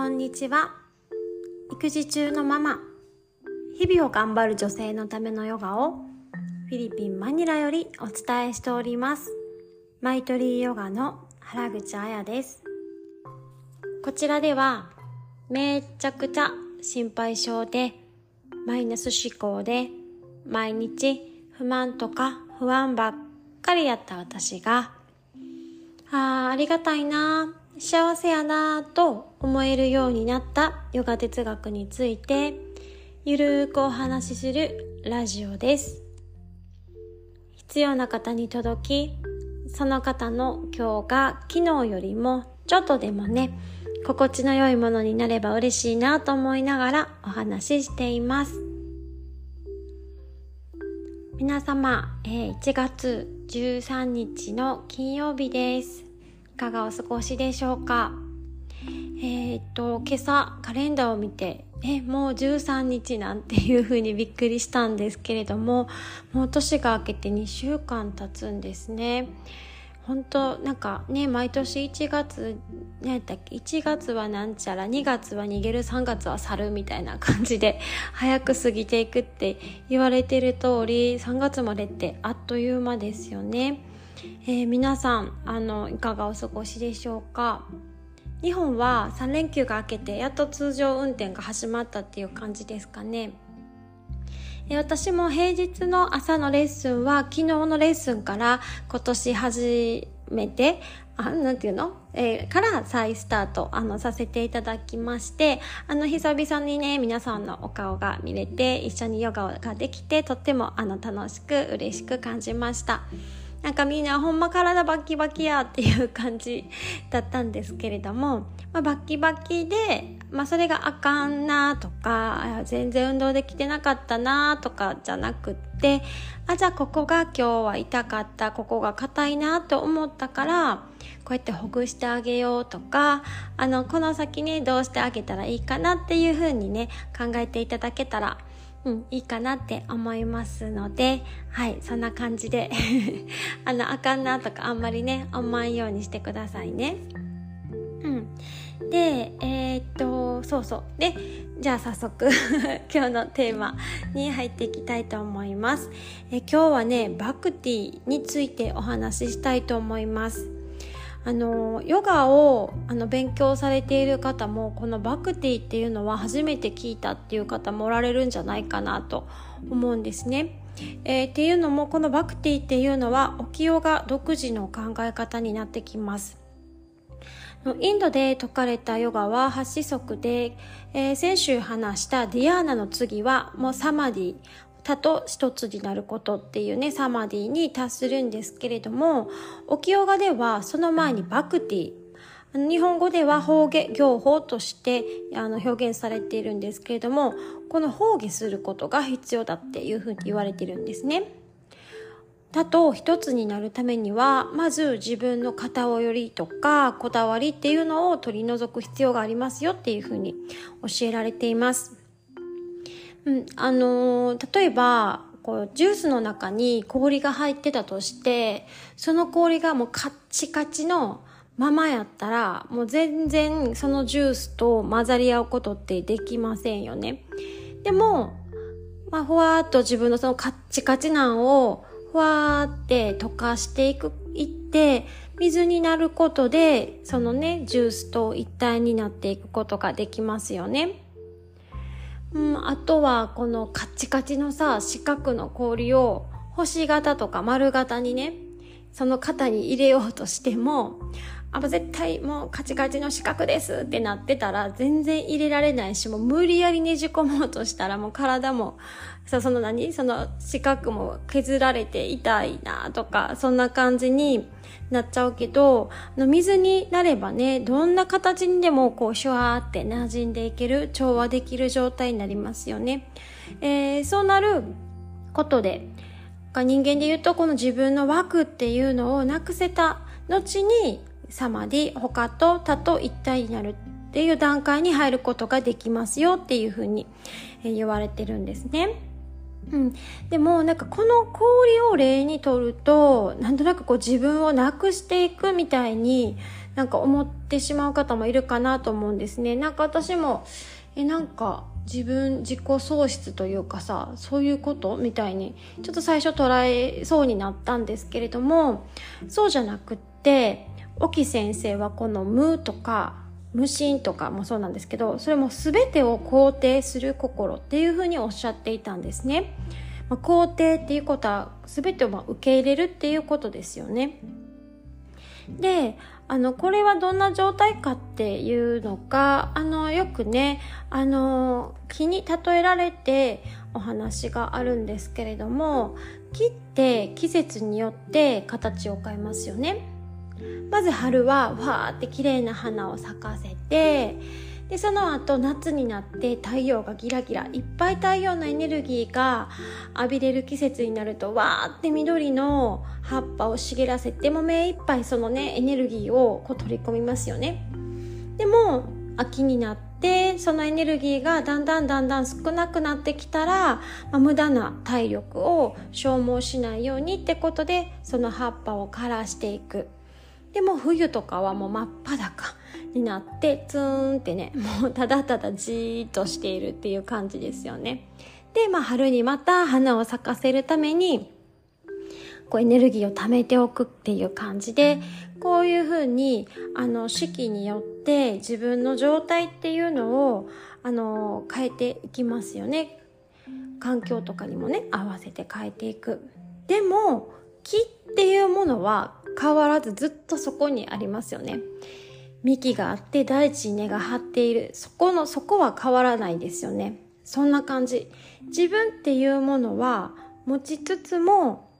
こんにちは。育児中のママ。日々を頑張る女性のためのヨガをフィリピンマニラよりお伝えしております。マイトリーヨガの原口彩です。こちらではめちゃくちゃ心配性でマイナス思考で毎日不満とか不安ばっかりやった私がああ、ありがたいな、幸せやなぁと思えるようになったヨガ哲学についてゆるーくお話しするラジオです。必要な方に届き、その方の今日が昨日よりもちょっとでもね、心地の良いものになれば嬉しいなと思いながらお話ししています。皆様、えー、1月13日の金曜日です。かがお過ごしでしょうか？えー、っと、今朝カレンダーを見て、え、もう13日なんていう風にびっくりしたんですけれども、もう年が明けて2週間経つんですね。本当なんかね毎年1月何やったっけ1月はなんちゃら2月は逃げる3月は去るみたいな感じで早く過ぎていくって言われてる通り3月までってあっという間ですよね、えー、皆さんあのいかがお過ごしでしょうか？日本は3連休が明けてやっと通常運転が始まったっていう感じですかね。私も平日の朝のレッスンは昨日のレッスンから今年始めて、あ、なんていうの？えー、から再スタート、あの、させていただきまして、あの、久々にね、皆さんのお顔が見れて、一緒にヨガができて、とっても、あの、楽しく、嬉しく感じました。なんかみんなほんま体バッキバキやっていう感じだったんですけれども、まあ、バキバキで、まあ、それがあかんなとか全然運動できてなかったなとかじゃなくってあじゃあここが今日は痛かったここが硬いなと思ったからこうやってほぐしてあげようとかあのこの先ねどうしてあげたらいいかなっていうふうにね考えていただけたらうん、いいかなって思いますので、はい、そんな感じで あの、あかんなとかあんまりね、思わんようにしてくださいね。うん。で、えー、っと、そうそう。で、じゃあ早速 今日のテーマに入っていきたいと思います。え今日はね、バクティについてお話ししたいと思います。あのヨガをあの勉強されている方もこのバクティっていうのは初めて聞いたっていう方もおられるんじゃないかなと思うんですね。えー、っていうのもこのバクティっていうのは沖ヨガ独自の考え方になってきます。インドで説かれたヨガは8子則で、えー、先週話したディアーナの次はもうサマディ他と一つになることっていうね、サマディに達するんですけれども、沖ヨガではその前にバクティ、日本語では法下行法としてあの表現されているんですけれども、この法下することが必要だっていうふうに言われてるんですね。だと一つになるためには、まず自分の偏りとかこだわりっていうのを取り除く必要がありますよっていうふうに教えられています。うん、あのー、例えば、こう、ジュースの中に氷が入ってたとして、その氷がもうカッチカチのままやったら、もう全然そのジュースと混ざり合うことってできませんよね。でも、まあ、ふわーっと自分のそのカッチカチなんを、ふわーって溶かしていく、いって、水になることで、そのね、ジュースと一体になっていくことができますよね。うん、あとはこのカッチカチのさ四角の氷を星型とか丸型にねその型に入れようとしてもあもう絶対もうカチカチの四角ですってなってたら全然入れられないしもう無理やりねじ込もうとしたらもう体もさその何その四角も削られて痛いなとかそんな感じになっちゃうけど、の水になればね、どんな形にでもこうシュワーって馴染んでいける、調和できる状態になりますよね。えー、そうなることで、人間で言うとこの自分の枠っていうのをなくせた後にサマディ、他と他と一体になるっていう段階に入ることができますよっていうふうに言われてるんですね。うん、でもなんかこの氷を例にとるとなんとなくこう自分をなくしていくみたいになんか思ってしまう方もいるかなと思うんですねなんか私もえなんか自分自己喪失というかさそういうことみたいにちょっと最初捉えそうになったんですけれどもそうじゃなくって沖先生はこの「無」とか無心とかもそうなんですけどそれも全てを肯定する心っていうふうにおっしゃっていたんですね。まあ、肯定っていうことは全てをま受け入れるっていうことですよね。であのこれはどんな状態かっていうのがあのよくねあの木に例えられてお話があるんですけれども木って季節によって形を変えますよね。まず春はわーって綺麗な花を咲かせてでその後夏になって太陽がギラギラいっぱい太陽のエネルギーが浴びれる季節になるとわーって緑の葉っぱを茂らせても目いっぱいそのねエネルギーをこう取り込みますよね。でも秋になってそのエネルギーがだんだんだんだん少なくなってきたら、まあ、無駄な体力を消耗しないようにってことでその葉っぱを枯らしていく。でも冬とかはもう真っ裸になってツーンってねもうただただじーっとしているっていう感じですよね。でまあ春にまた花を咲かせるためにこうエネルギーを貯めておくっていう感じでこういうふうにあの四季によって自分の状態っていうのをあの変えていきますよね。環境とかにもね合わせて変えていく。でも木っていうものは変わらずずっとそこにありますよね。幹があって大地に根が張っている。そこの、そこは変わらないですよね。そんな感じ。自分っていうものは持ちつつも、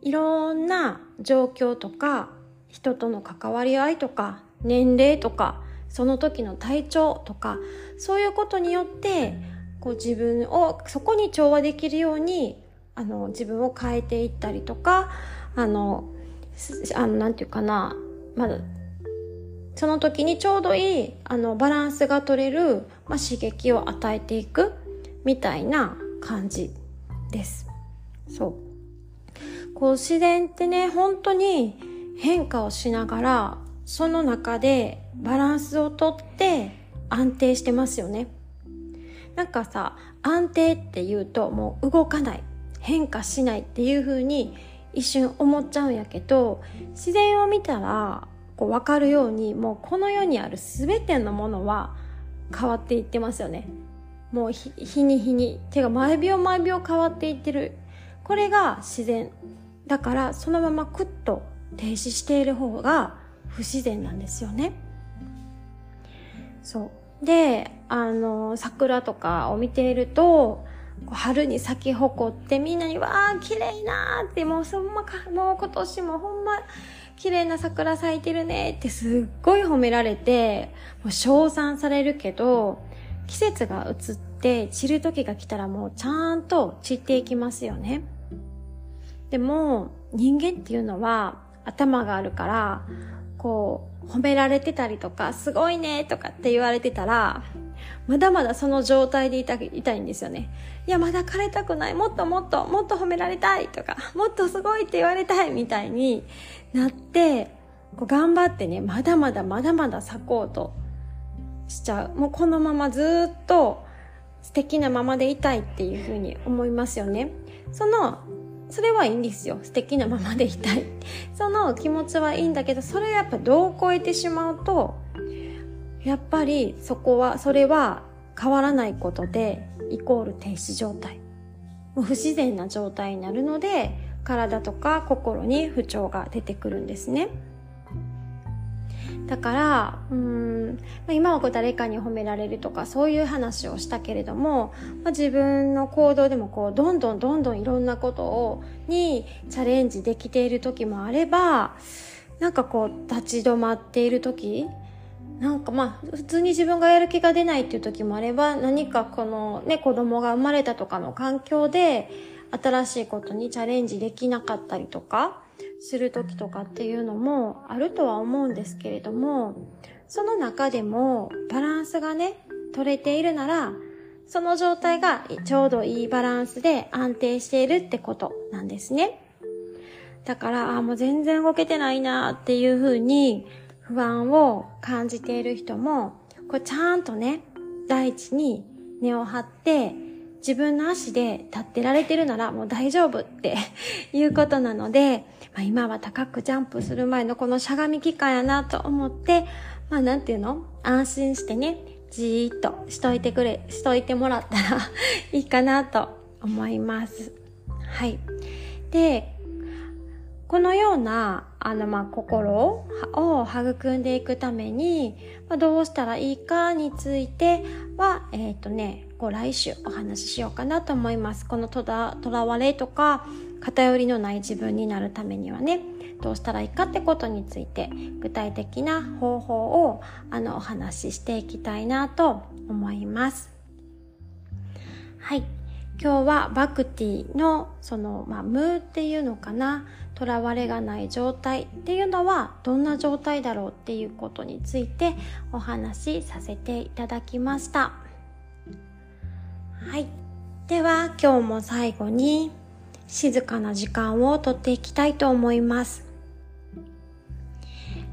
いろんな状況とか、人との関わり合いとか、年齢とか、その時の体調とか、そういうことによって、こう自分をそこに調和できるように、あの、自分を変えていったりとか、あの、あの、なんていうかな、まだ、その時にちょうどいい、あの、バランスが取れる、まあ、刺激を与えていく、みたいな感じです。そう。こう、自然ってね、本当に変化をしながら、その中でバランスをとって安定してますよね。なんかさ、安定って言うともう動かない、変化しないっていう風に一瞬思っちゃうんやけど自然を見たらこう分かるようにもうこの世にある全てのものは変わっていってますよね。もう日に日に手が毎秒毎秒変わっていってる。これが自然。だからそのままクッと停止している方が不自然なんですよね。そう。であの桜とかを見ていると春に咲き誇ってみんなにわー綺麗なーってもうそんまかもう今年もほんま綺麗な桜咲いてるねってすっごい褒められてもう称賛されるけど季節が移って散る時が来たらもうちゃんと散っていきますよね。でも人間っていうのは頭があるからこう褒められてたりとかすごいねとかって言われてたらまだまだその状態でいたいたいんですよね。いや、まだ枯れたくない。もっともっと、もっと褒められたいとか、もっとすごいって言われたいみたいになって、こう頑張ってね、まだまだまだまだ咲こうとしちゃう。もうこのままずっと素敵なままでいたいっていうふうに思いますよね。その、それはいいんですよ。素敵なままでいたい。その気持ちはいいんだけど、それやっぱどう超えてしまうと、やっぱりそこは、それは変わらないことで、イコール停止状態。もう不自然な状態になるので、体とか心に不調が出てくるんですね。だから、うん、今はこう誰かに褒められるとかそういう話をしたけれども、まあ、自分の行動でもこうどんどんどんどんいろんなことをにチャレンジできている時もあれば、なんかこう立ち止まっている時なんかまあ普通に自分がやる気が出ないっていう時もあれば何かこのね子供が生まれたとかの環境で新しいことにチャレンジできなかったりとかする時とかっていうのもあるとは思うんですけれどもその中でもバランスがね取れているならその状態がちょうどいいバランスで安定しているってことなんですね。だから、あもう全然動けてないなっていうふうに不安を感じている人も、これちゃんとね、大地に根を張って、自分の足で立ってられてるならもう大丈夫って いうことなので、まあ、今は高くジャンプする前のこのしゃがみ期間やなと思って、まあなんていうの？安心してね、じーっとしといてくれ、しといてもらったら いいかなと思います。はい。で、このような、あの、まあ、心を育んでいくために、まあ、どうしたらいいかについては、えっ、ー、とね、こ来週お話ししようかなと思います。このとら、とらわれとか、偏りのない自分になるためにはね、どうしたらいいかってことについて、具体的な方法を、あの、お話ししていきたいなと思います。はい。今日はバクティのその、まあ、ムーっていうのかなとらわれがない状態っていうのはどんな状態だろうっていうことについてお話しさせていただきました。はい。では今日も最後に静かな時間をとっていきたいと思います。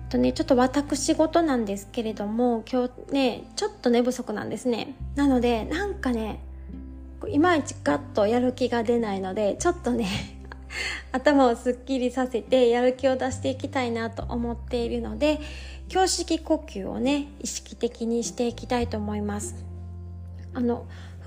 とね、ちょっと私事なんですけれども、今日ね、ちょっと寝不足なんですね。なので、なんかね、いまいちガッとやる気が出ないのでちょっとね 頭をすっきりさせてやる気を出していきたいなと思っているので胸式呼吸をね意識的にしていきたいと思いますあの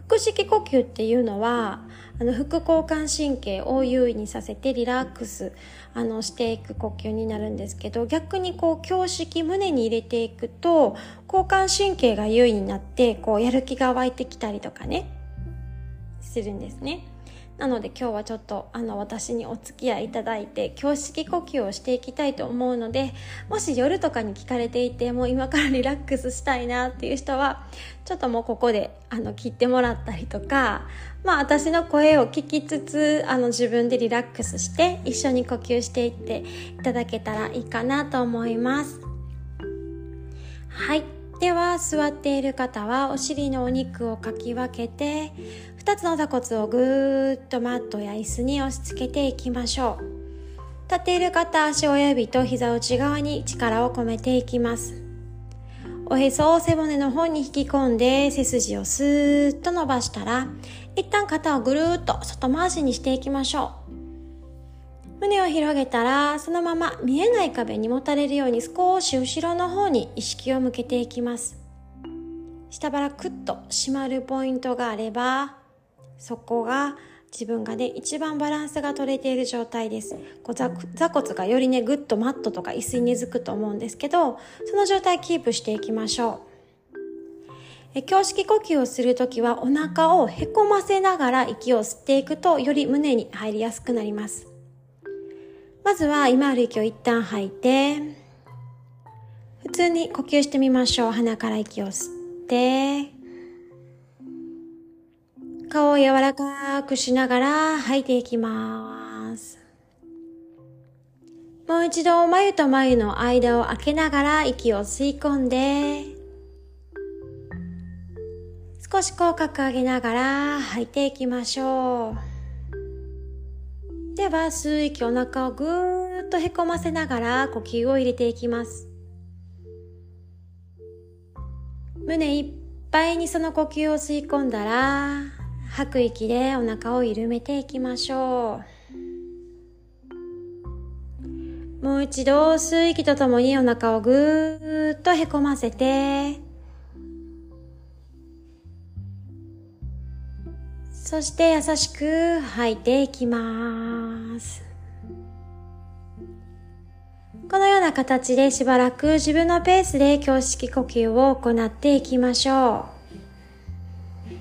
腹式呼吸っていうのはあの副交感神経を優位にさせてリラックスあのしていく呼吸になるんですけど逆にこう胸式胸に入れていくと交感神経が優位になってこうやる気が湧いてきたりとかねするんですね。なので今日はちょっとあの私にお付き合いいただいて胸式呼吸をしていきたいと思うのでもし夜とかに聞かれていてもう今からリラックスしたいなっていう人はちょっともうここであの切ってもらったりとかまあ私の声を聞きつつあの自分でリラックスして一緒に呼吸していっていただけたらいいかなと思います。はい。では座っている方はお尻のお肉をかき分けて2つの座骨をぐーっとマットや椅子に押し付けていきましょう。立っている方足親指と膝内側に力を込めていきます。おへそを背骨の方に引き込んで背筋をスーッと伸ばしたら一旦肩をぐるーっと外回しにしていきましょう。胸を広げたらそのまま見えない壁にもたれるように少し後ろの方に意識を向けていきます。下腹クッと締まるポイントがあればそこが自分がね一番バランスが取れている状態です。こう座骨がよりねぐっとマットとか椅子に根付くと思うんですけどその状態キープしていきましょう。え胸式呼吸をするときはお腹をへこませながら息を吸っていくとより胸に入りやすくなります。まずは今ある息を一旦吐いて、普通に呼吸してみましょう。鼻から息を吸って、顔を柔らかくしながら吐いていきます。もう一度眉と眉の間を開けながら息を吸い込んで、少し口角上げながら吐いていきましょう。では吸う息お腹をぐーっとへこませながら呼吸を入れていきます胸いっぱいにその呼吸を吸い込んだら吐く息でお腹を緩めていきましょうもう一度吸う息とともにお腹をぐーっとへこませてそして優しく吐いていきます。このような形でしばらく自分のペースで胸式呼吸を行っていきましょう。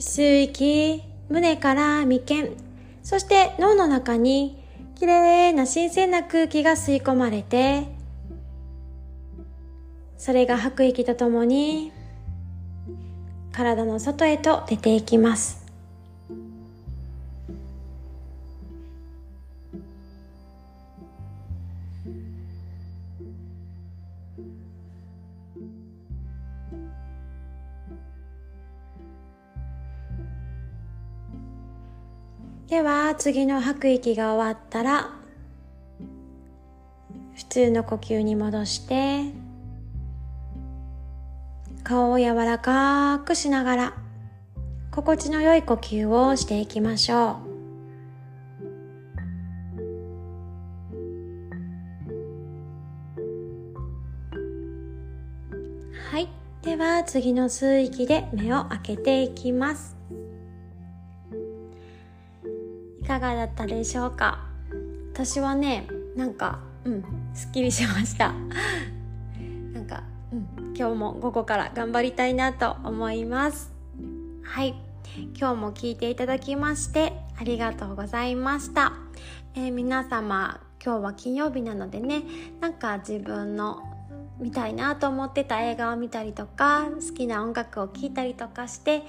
吸う息胸から眉間、そして脳の中にきれいな新鮮な空気が吸い込まれて、それが吐く息とともに体の外へと出ていきます。では次の吐く息が終わったら普通の呼吸に戻して顔を柔らかくしながら心地の良い呼吸をしていきましょう。はい。では次の吸う息で目を開けていきます。かがだったでしょうか？私はねなんかうんすっきりしました。なんか、うん、今日も午後から頑張りたいなと思います。はい。今日も聞いていただきましてありがとうございました、えー、皆様今日は金曜日なのでねなんか自分の見たいなと思ってた映画を見たりとか好きな音楽を聴いたりとかして、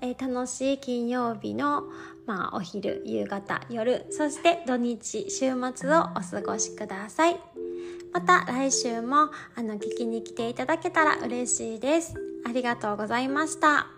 えー、楽しい金曜日の、まあ、お昼夕方夜そして土日週末をお過ごしください。また来週もあの聞きに来ていただけたら嬉しいです。ありがとうございました。